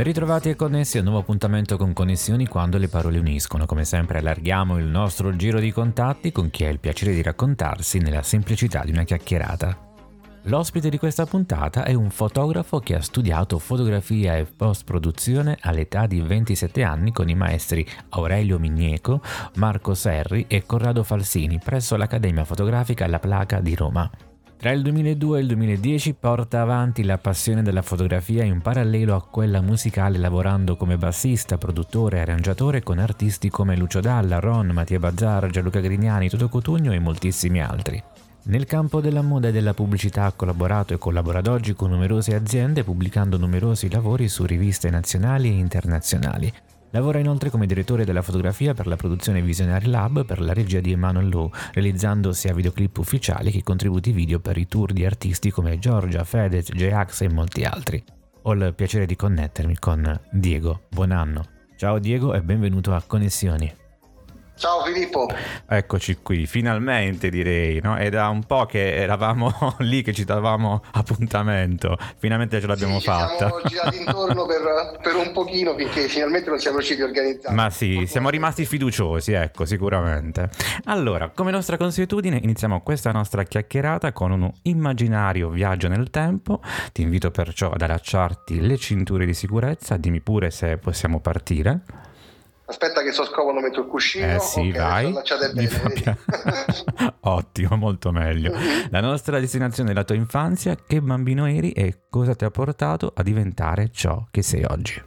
Ben ritrovati e connessi a un nuovo appuntamento con Connessioni quando le parole uniscono. Come sempre allarghiamo il nostro giro di contatti con chi ha il piacere di raccontarsi nella semplicità di una chiacchierata. L'ospite di questa puntata è un fotografo che ha studiato fotografia e post-produzione all'età di 27 anni con i maestri Aurelio Migneco, Marco Serri e Corrado Falsini presso l'Accademia Fotografica La Placa di Roma. Tra il 2002 e il 2010 porta avanti la passione della fotografia in parallelo a quella musicale lavorando come bassista, produttore e arrangiatore con artisti come Lucio Dalla, Ron, Mattia Bazzar, Gianluca Grignani, Toto Cotugno e moltissimi altri. Nel campo della moda e della pubblicità ha collaborato e collabora ad oggi con numerose aziende pubblicando numerosi lavori su riviste nazionali e internazionali. Lavora inoltre come direttore della fotografia per la produzione Visionary Lab per la regia di Emanuel Lowe, realizzando sia videoclip ufficiali che contributi video per i tour di artisti come Giorgia, Fedez, J-Ax e molti altri. Ho il piacere di connettermi con Diego. Buon anno. Ciao Diego e benvenuto a Connessioni. Ciao Filippo. Eccoci qui, finalmente direi, no? È da un po' che eravamo lì che ci davamo appuntamento, finalmente ce l'abbiamo sì, fatta. Ci siamo girati intorno per, per, un pochino finché finalmente non siamo riusciti a organizzare. Ma sì, siamo rimasti fiduciosi, ecco, sicuramente. Allora, come nostra consuetudine, iniziamo questa nostra chiacchierata con un immaginario viaggio nel tempo. Ti invito perciò ad allacciarti le cinture di sicurezza, dimmi pure se possiamo partire. Aspetta che so scomodo, metto il cuscino. Eh sì, okay, vai. Bene, Ottimo, molto meglio. La nostra destinazione è la tua infanzia. Che bambino eri e cosa ti ha portato a diventare ciò che sei oggi?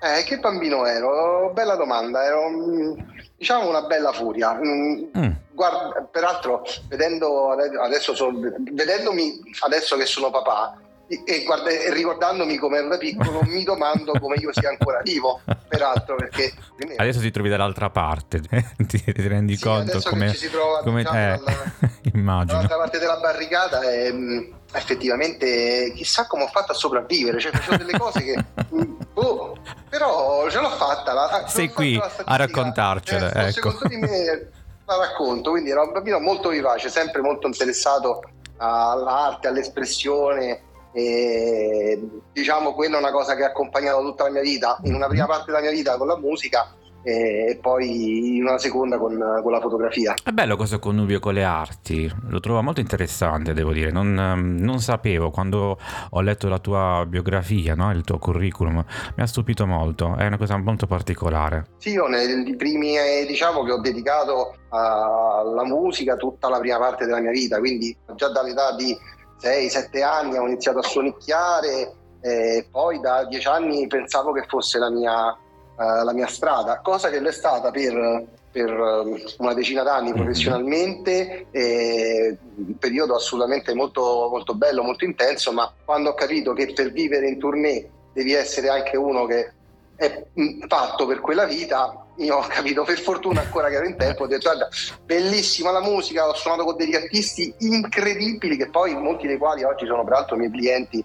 Eh, che bambino ero? Bella domanda, ero diciamo una bella furia. Mm. Guarda, peraltro, vedendo adesso, sono, vedendomi adesso che sono papà, e, guarda, ricordandomi come ero da piccolo mi domando come io sia ancora vivo peraltro perché adesso ti trovi dall'altra parte ti, ti rendi sì, conto come, ci si trova come diciamo, eh, dalla, immagino dall'altra parte della barricata e mm, effettivamente chissà come ho fatto a sopravvivere cioè facevo delle cose che boh, però ce l'ho fatta la, sei qui a raccontarcele eh, ecco. secondo di me la racconto quindi ero un bambino molto vivace sempre molto interessato all'arte all'espressione e, diciamo quella è una cosa che ha accompagnato tutta la mia vita, in una prima parte della mia vita con la musica e poi in una seconda con, con, la fotografia. È bello questo connubio con le arti, lo trovo molto interessante, devo dire. Non, non sapevo quando ho letto la tua biografia, no? il tuo curriculum, mi ha stupito molto, è una cosa molto particolare. Sì, io nei primi, eh, diciamo che ho dedicato alla musica tutta la prima parte della mia vita, quindi già dall'età di 6-7 anni ho iniziato a suonicchiare e poi da 10 anni pensavo che fosse la mia, uh, la mia strada, cosa che l'è stata per, per um, una decina d'anni mhm. professionalmente, un periodo assolutamente molto, molto bello, molto intenso, ma quando ho capito che per vivere in tournée devi essere anche uno che è fatto per quella vita, io ho capito per fortuna ancora che ero in tempo, ho detto guarda, bellissima la musica, ho suonato con degli artisti incredibili che poi molti dei quali oggi sono peraltro miei clienti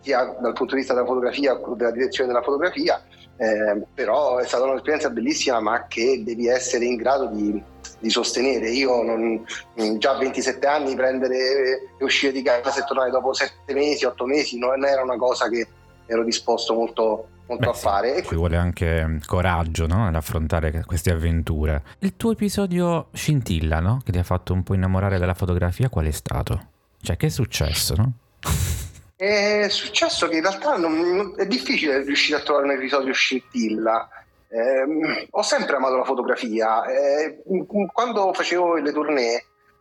sia dal punto di vista della fotografia della direzione della fotografia, eh, però è stata un'esperienza bellissima ma che devi essere in grado di, di sostenere. Io non, già a 27 anni prendere e uscire di casa e tornare dopo 7 mesi, 8 mesi non era una cosa che ero disposto molto molto Beh, a fare. Sì, ci vuole anche coraggio no? nell'affrontare queste avventure. Il tuo episodio scintilla, no? che ti ha fatto un po' innamorare della fotografia, qual è stato? Cioè, che è successo, no? È successo che in realtà non, è difficile riuscire a trovare un episodio scintilla. Eh, ho sempre amato la fotografia. Eh, quando facevo le tournée,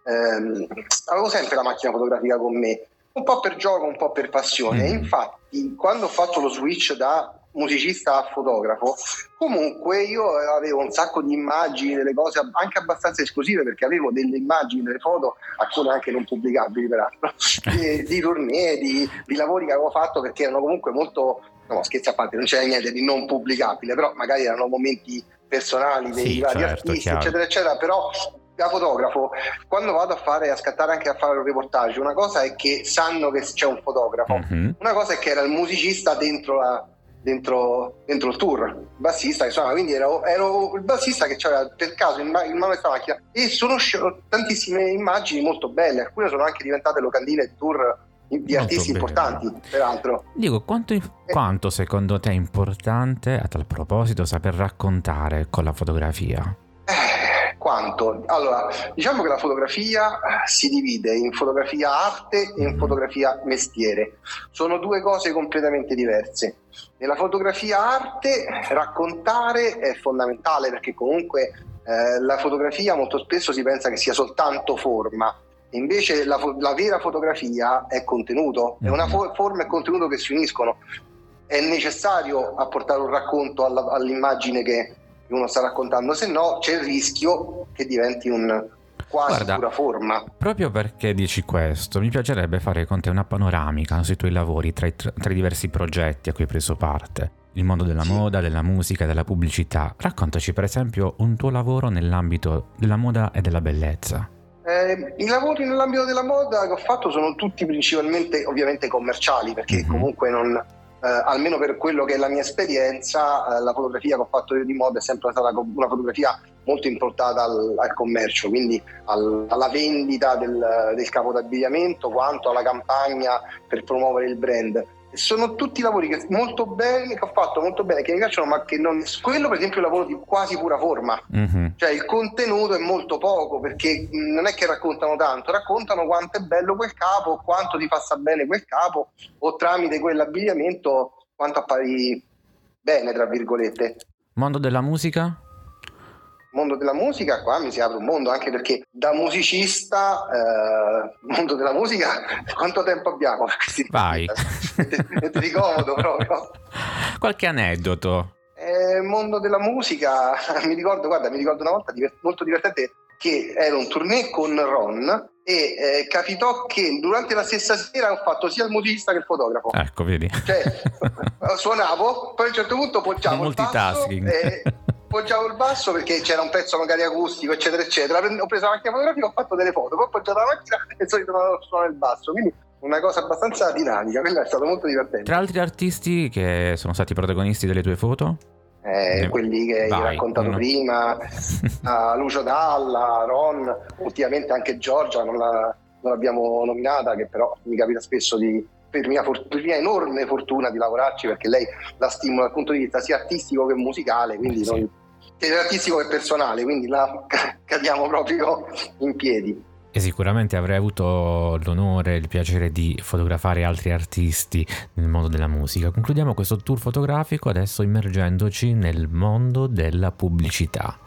eh, avevo sempre la macchina fotografica con me, un po' per gioco, un po' per passione. Mm. Infatti, quando ho fatto lo switch da musicista a fotografo, comunque io avevo un sacco di immagini, delle cose anche abbastanza esclusive perché avevo delle immagini, delle foto, alcune anche non pubblicabili peraltro, di, di tournée, di, di lavori che avevo fatto perché erano comunque molto no, scherzi a parte, non c'era niente di non pubblicabile, però magari erano momenti personali dei sì, vari certo, artisti, chiaro. eccetera, eccetera, però da fotografo, quando vado a fare a scattare anche a fare un reportage, una cosa è che sanno che c'è un fotografo, Mhm. una cosa è che era il musicista dentro, la- dentro, dentro il tour, il bassista suonava, quindi ero, ero il bassista che aveva per caso in, ma- in mano questa macchina e sono uscite tantissime immagini molto belle, alcune sono anche diventate locandine di tour di Molto artisti bene. importanti, peraltro. Dico, quanto, quanto secondo te è importante, a tal proposito, saper raccontare con la fotografia? Eh, quanto? Allora, diciamo che la fotografia eh, si divide in fotografia arte e in Mhm. fotografia mestiere. Sono due cose completamente diverse. Nella fotografia arte raccontare è fondamentale perché comunque eh, la fotografia molto spesso si pensa che sia soltanto forma. Invece la, fo- la vera fotografia è contenuto, è una Mhm. fo- forma e contenuto che si uniscono. È necessario apportare un racconto alla- all'immagine che che uno sta raccontando, se no c'è il rischio che diventi un quasi Guarda, pura forma. Proprio perché dici questo, mi piacerebbe fare con te una panoramica sui tuoi lavori tra i, tra i diversi progetti a cui hai preso parte. Il mondo della Sì. moda, della musica, della pubblicità. Raccontaci per esempio un tuo lavoro nell'ambito della moda e della bellezza. Eh, I lavori nell'ambito della moda che ho fatto sono tutti principalmente ovviamente commerciali, perché Mhm. comunque non, eh, almeno per quello che è la mia esperienza, eh, la fotografia che ho fatto io di moda è sempre stata una fotografia molto importata al, al commercio, quindi al- alla vendita del, del capo d'abbigliamento quanto alla campagna per promuovere il brand. Sono tutti lavori che, molto bene, che ho fatto molto bene, che mi piacciono, ma che non... Quello per esempio è un lavoro di quasi pura forma, Mhm. cioè il contenuto è molto poco perché mh, non è che raccontano tanto, raccontano quanto è bello quel capo, quanto ti fa sta bene quel capo o tramite quell'abbigliamento quanto appari bene, tra virgolette. Mondo della musica? Mondo della musica, qua mi si apre un mondo anche perché da musicista, eh, mondo della musica, quanto tempo abbiamo? Vai. Di comodo proprio. Qualche aneddoto? Eh, mondo della musica, mi ricordo, guarda, mi ricordo una volta diver- molto divertente che ero un tournée con Ron e eh, capitò che durante la stessa sera ho fatto sia il musicista che il fotografo. Ecco, vedi. Cioè, suonavo, poi a un certo punto poggiavo il Multitasking. e poggiavo il basso perché c'era un pezzo magari acustico, eccetera, eccetera. Ho preso la macchina fotografica, ho fatto delle foto, poi ho poggiato la macchina e sono ritornato a suonare il basso. Quindi una cosa abbastanza dinamica, quella è stato molto divertente. Tra altri artisti che sono stati protagonisti delle tue foto? Eh, Ne- quelli che hai raccontato uno. prima, a Lucio Dalla, Ron, ultimamente anche Giorgia non, la- non l'abbiamo nominata, che però mi capita spesso di, per mia, for- mia enorme fortuna di lavorarci perché lei la stimola dal punto di vista sia artistico che musicale, quindi Sì. non- sia artistico che personale, quindi là cadiamo proprio in piedi. E sicuramente avrei avuto l'onore e il piacere di fotografare altri artisti nel mondo della musica. Concludiamo questo tour fotografico adesso immergendoci nel mondo della pubblicità.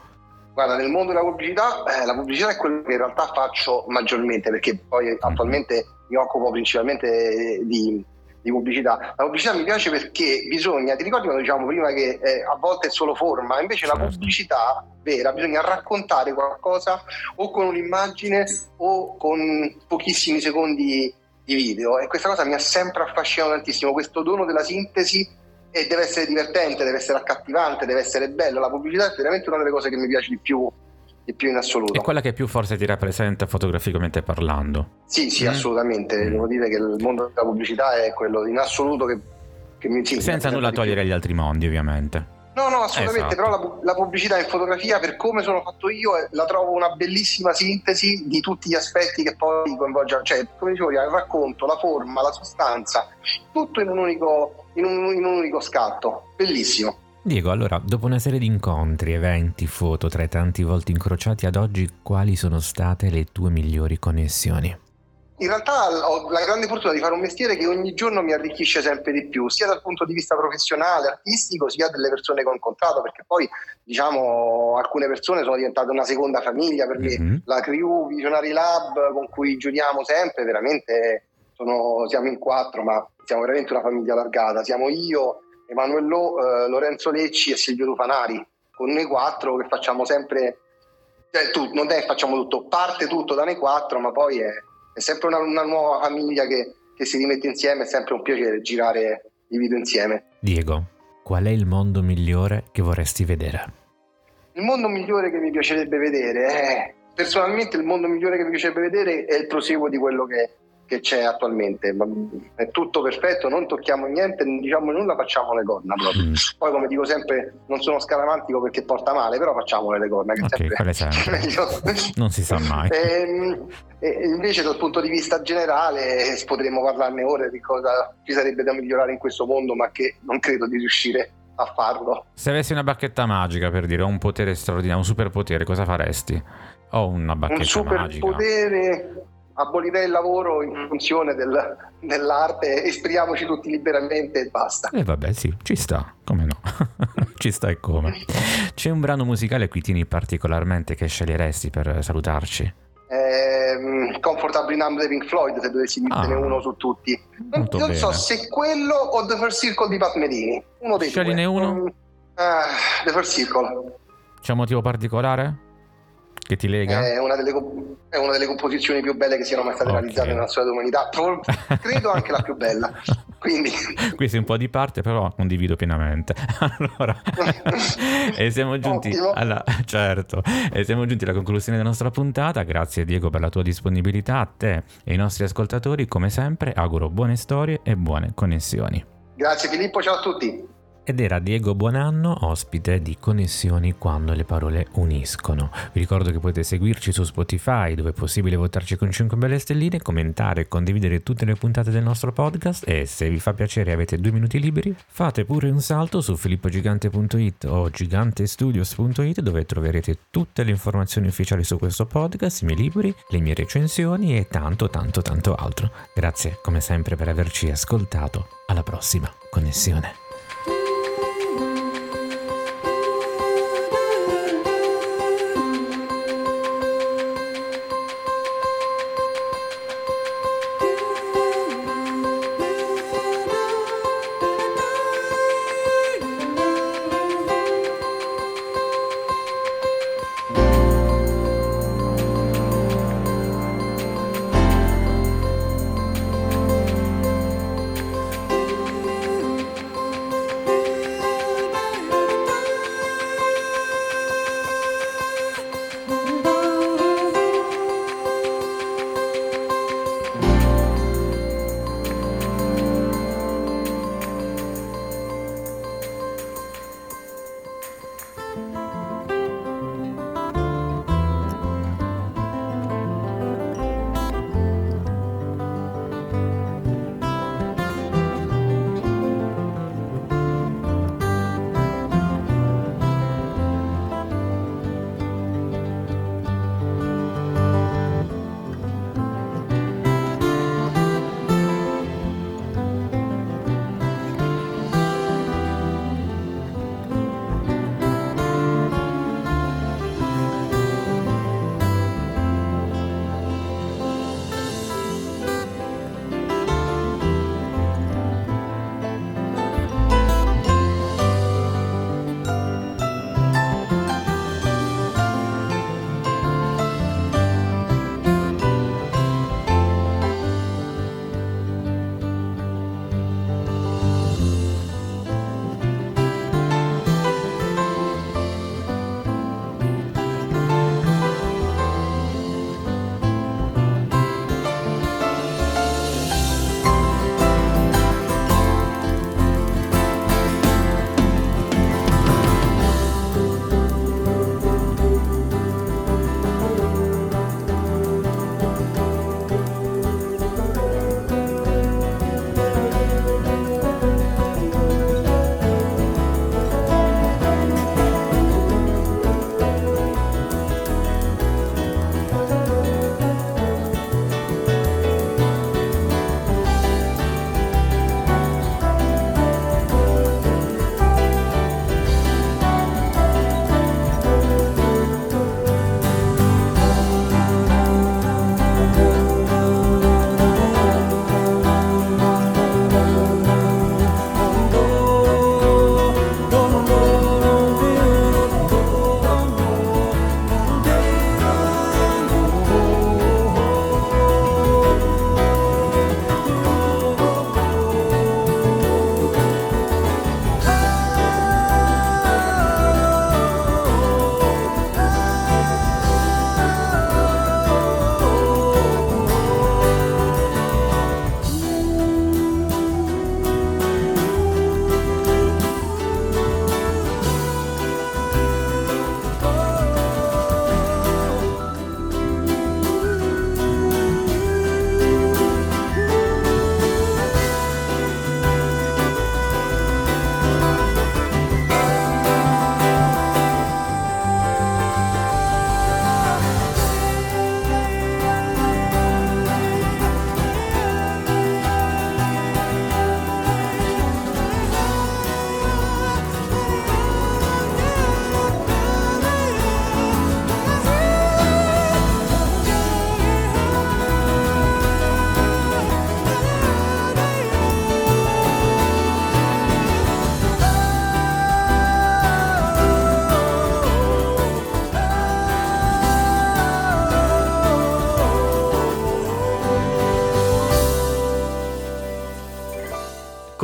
Guarda, nel mondo della pubblicità, eh, la pubblicità è quello che in realtà faccio maggiormente perché poi attualmente mi occupo principalmente di, di pubblicità. La pubblicità mi piace perché bisogna, ti ricordi quando diciamo prima che eh, a volte è solo forma, invece la Certo. pubblicità vera bisogna raccontare qualcosa o con un'immagine o con pochissimi secondi di video e questa cosa mi ha sempre affascinato tantissimo, questo dono della sintesi e deve essere divertente, deve essere accattivante, deve essere bello. La pubblicità è veramente una delle cose che mi piace di più, di più in assoluto. È quella che più forse ti rappresenta fotograficamente parlando. Sì, sì, Mm. assolutamente. Mm. Devo dire che il mondo della pubblicità è quello in assoluto che, che mi sì, Senza nulla togliere agli altri mondi, ovviamente. No, no, assolutamente, Esatto. però la, la pubblicità in fotografia, per come sono fatto io, eh, la trovo una bellissima sintesi di tutti gli aspetti che poi coinvolge, cioè, come dicevo prima, il racconto, la forma, la sostanza, tutto in un unico, in un, in un unico scatto. Bellissimo. Diego, allora, dopo una serie di incontri, eventi, foto tra i tanti volti incrociati ad oggi, quali sono state le tue migliori connessioni? In realtà ho la grande fortuna di fare un mestiere che ogni giorno mi arricchisce sempre di più, sia dal punto di vista professionale, artistico, sia delle persone che ho incontrato, perché poi diciamo alcune persone sono diventate una seconda famiglia per me. Mhm. La crew Visionary Lab con cui giochiamo sempre, veramente sono- siamo in quattro, ma siamo veramente una famiglia allargata. Siamo io, Emanuele Lo, eh, Lorenzo Lecci e Silvio Tufanari, con noi quattro che facciamo sempre, cioè, tu, non è che facciamo tutto, parte tutto da noi quattro, ma poi è, è sempre una, una nuova famiglia che, che si rimette insieme, è sempre un piacere girare i video insieme. Diego, qual è il mondo migliore che vorresti vedere? Il mondo migliore che mi piacerebbe vedere, eh, personalmente il mondo migliore che mi piacerebbe vedere è il proseguo di quello che, che c'è attualmente. È tutto perfetto, non tocchiamo niente, non diciamo nulla, facciamo le corna proprio. Mm. Poi come dico sempre, non sono scaramantico perché porta male, però facciamo le corna. Che okay, sempre meglio. non si sa mai. E, ehm, e invece dal punto di vista generale potremmo parlarne ora di cosa ci sarebbe da migliorare in questo mondo, ma che non credo di riuscire a farlo. Se avessi una bacchetta magica per dire, o un potere straordinario, un superpotere, cosa faresti? Ho una bacchetta un superpotere, magica. Abolirei il lavoro in funzione del, dell'arte, esprimiamoci tutti liberamente e basta. E eh vabbè, sì, ci sta, come no? ci sta e come. C'è un brano musicale a cui tieni particolarmente che sceglieresti per salutarci? Eh, Comfortably Numb dei Pink Floyd, se dovessi dirne ah, uno su tutti. Non, non so se quello o The First Circle di Pat Medini. Uno dei Scegline due. uno? Uh, The First Circle. C'è un motivo particolare? Che ti lega? È una, delle, è una delle composizioni più belle che siano mai state okay. realizzate nella storia dell'umanità. Credo anche la più bella. Quindi... Qui sei un po' di parte, però condivido pienamente. Allora, e siamo giunti alla, certo, e siamo giunti alla conclusione della nostra puntata. Grazie Diego per la tua disponibilità. A te e ai nostri ascoltatori, come sempre, auguro buone storie e buone connessioni. Grazie Filippo, ciao a tutti. Ed era Diego Buonanno, ospite di Connessioni quando le parole uniscono. Vi ricordo che potete seguirci su Spotify, dove è possibile votarci con 5 belle stelline, commentare e condividere tutte le puntate del nostro podcast e se vi fa piacere e avete due minuti liberi, fate pure un salto su filippogigante.it o gigantestudios.it dove troverete tutte le informazioni ufficiali su questo podcast, i miei libri, le mie recensioni e tanto tanto tanto altro. Grazie come sempre per averci ascoltato. Alla prossima connessione.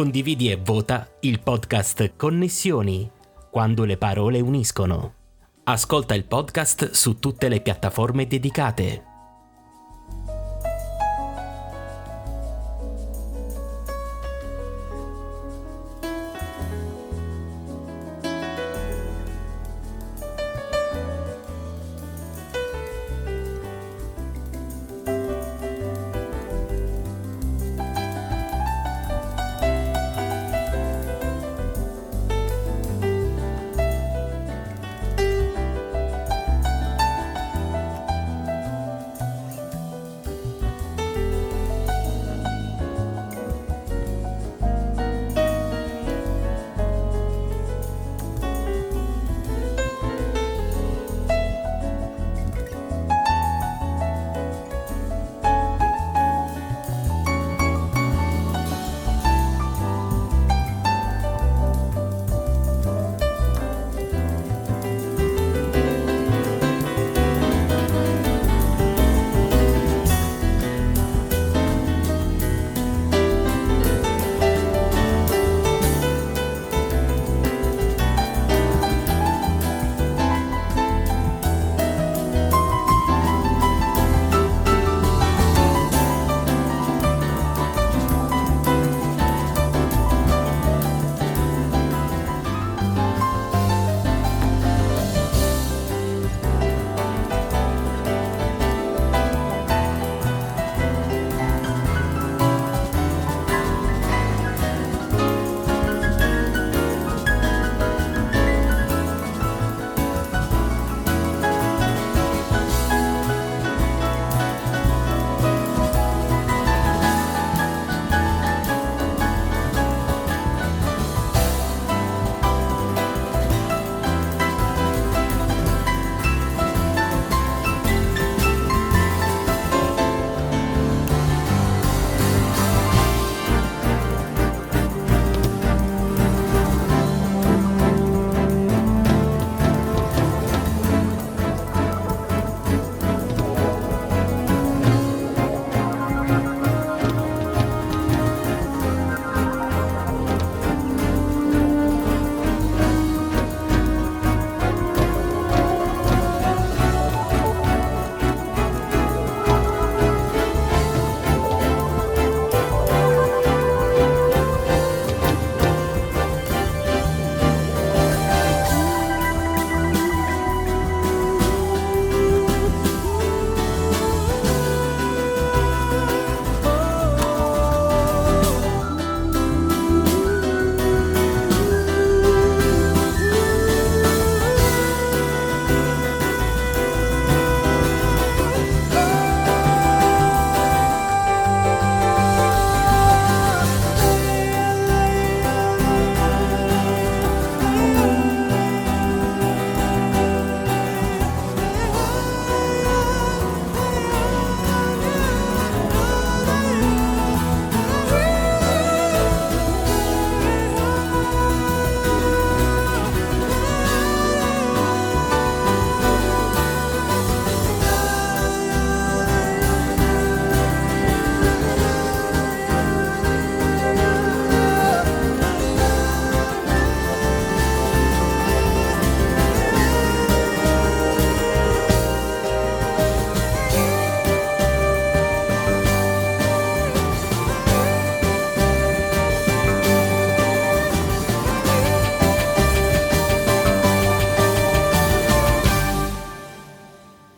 Condividi e vota il podcast Connessioni, quando le parole uniscono. Ascolta il podcast su tutte le piattaforme dedicate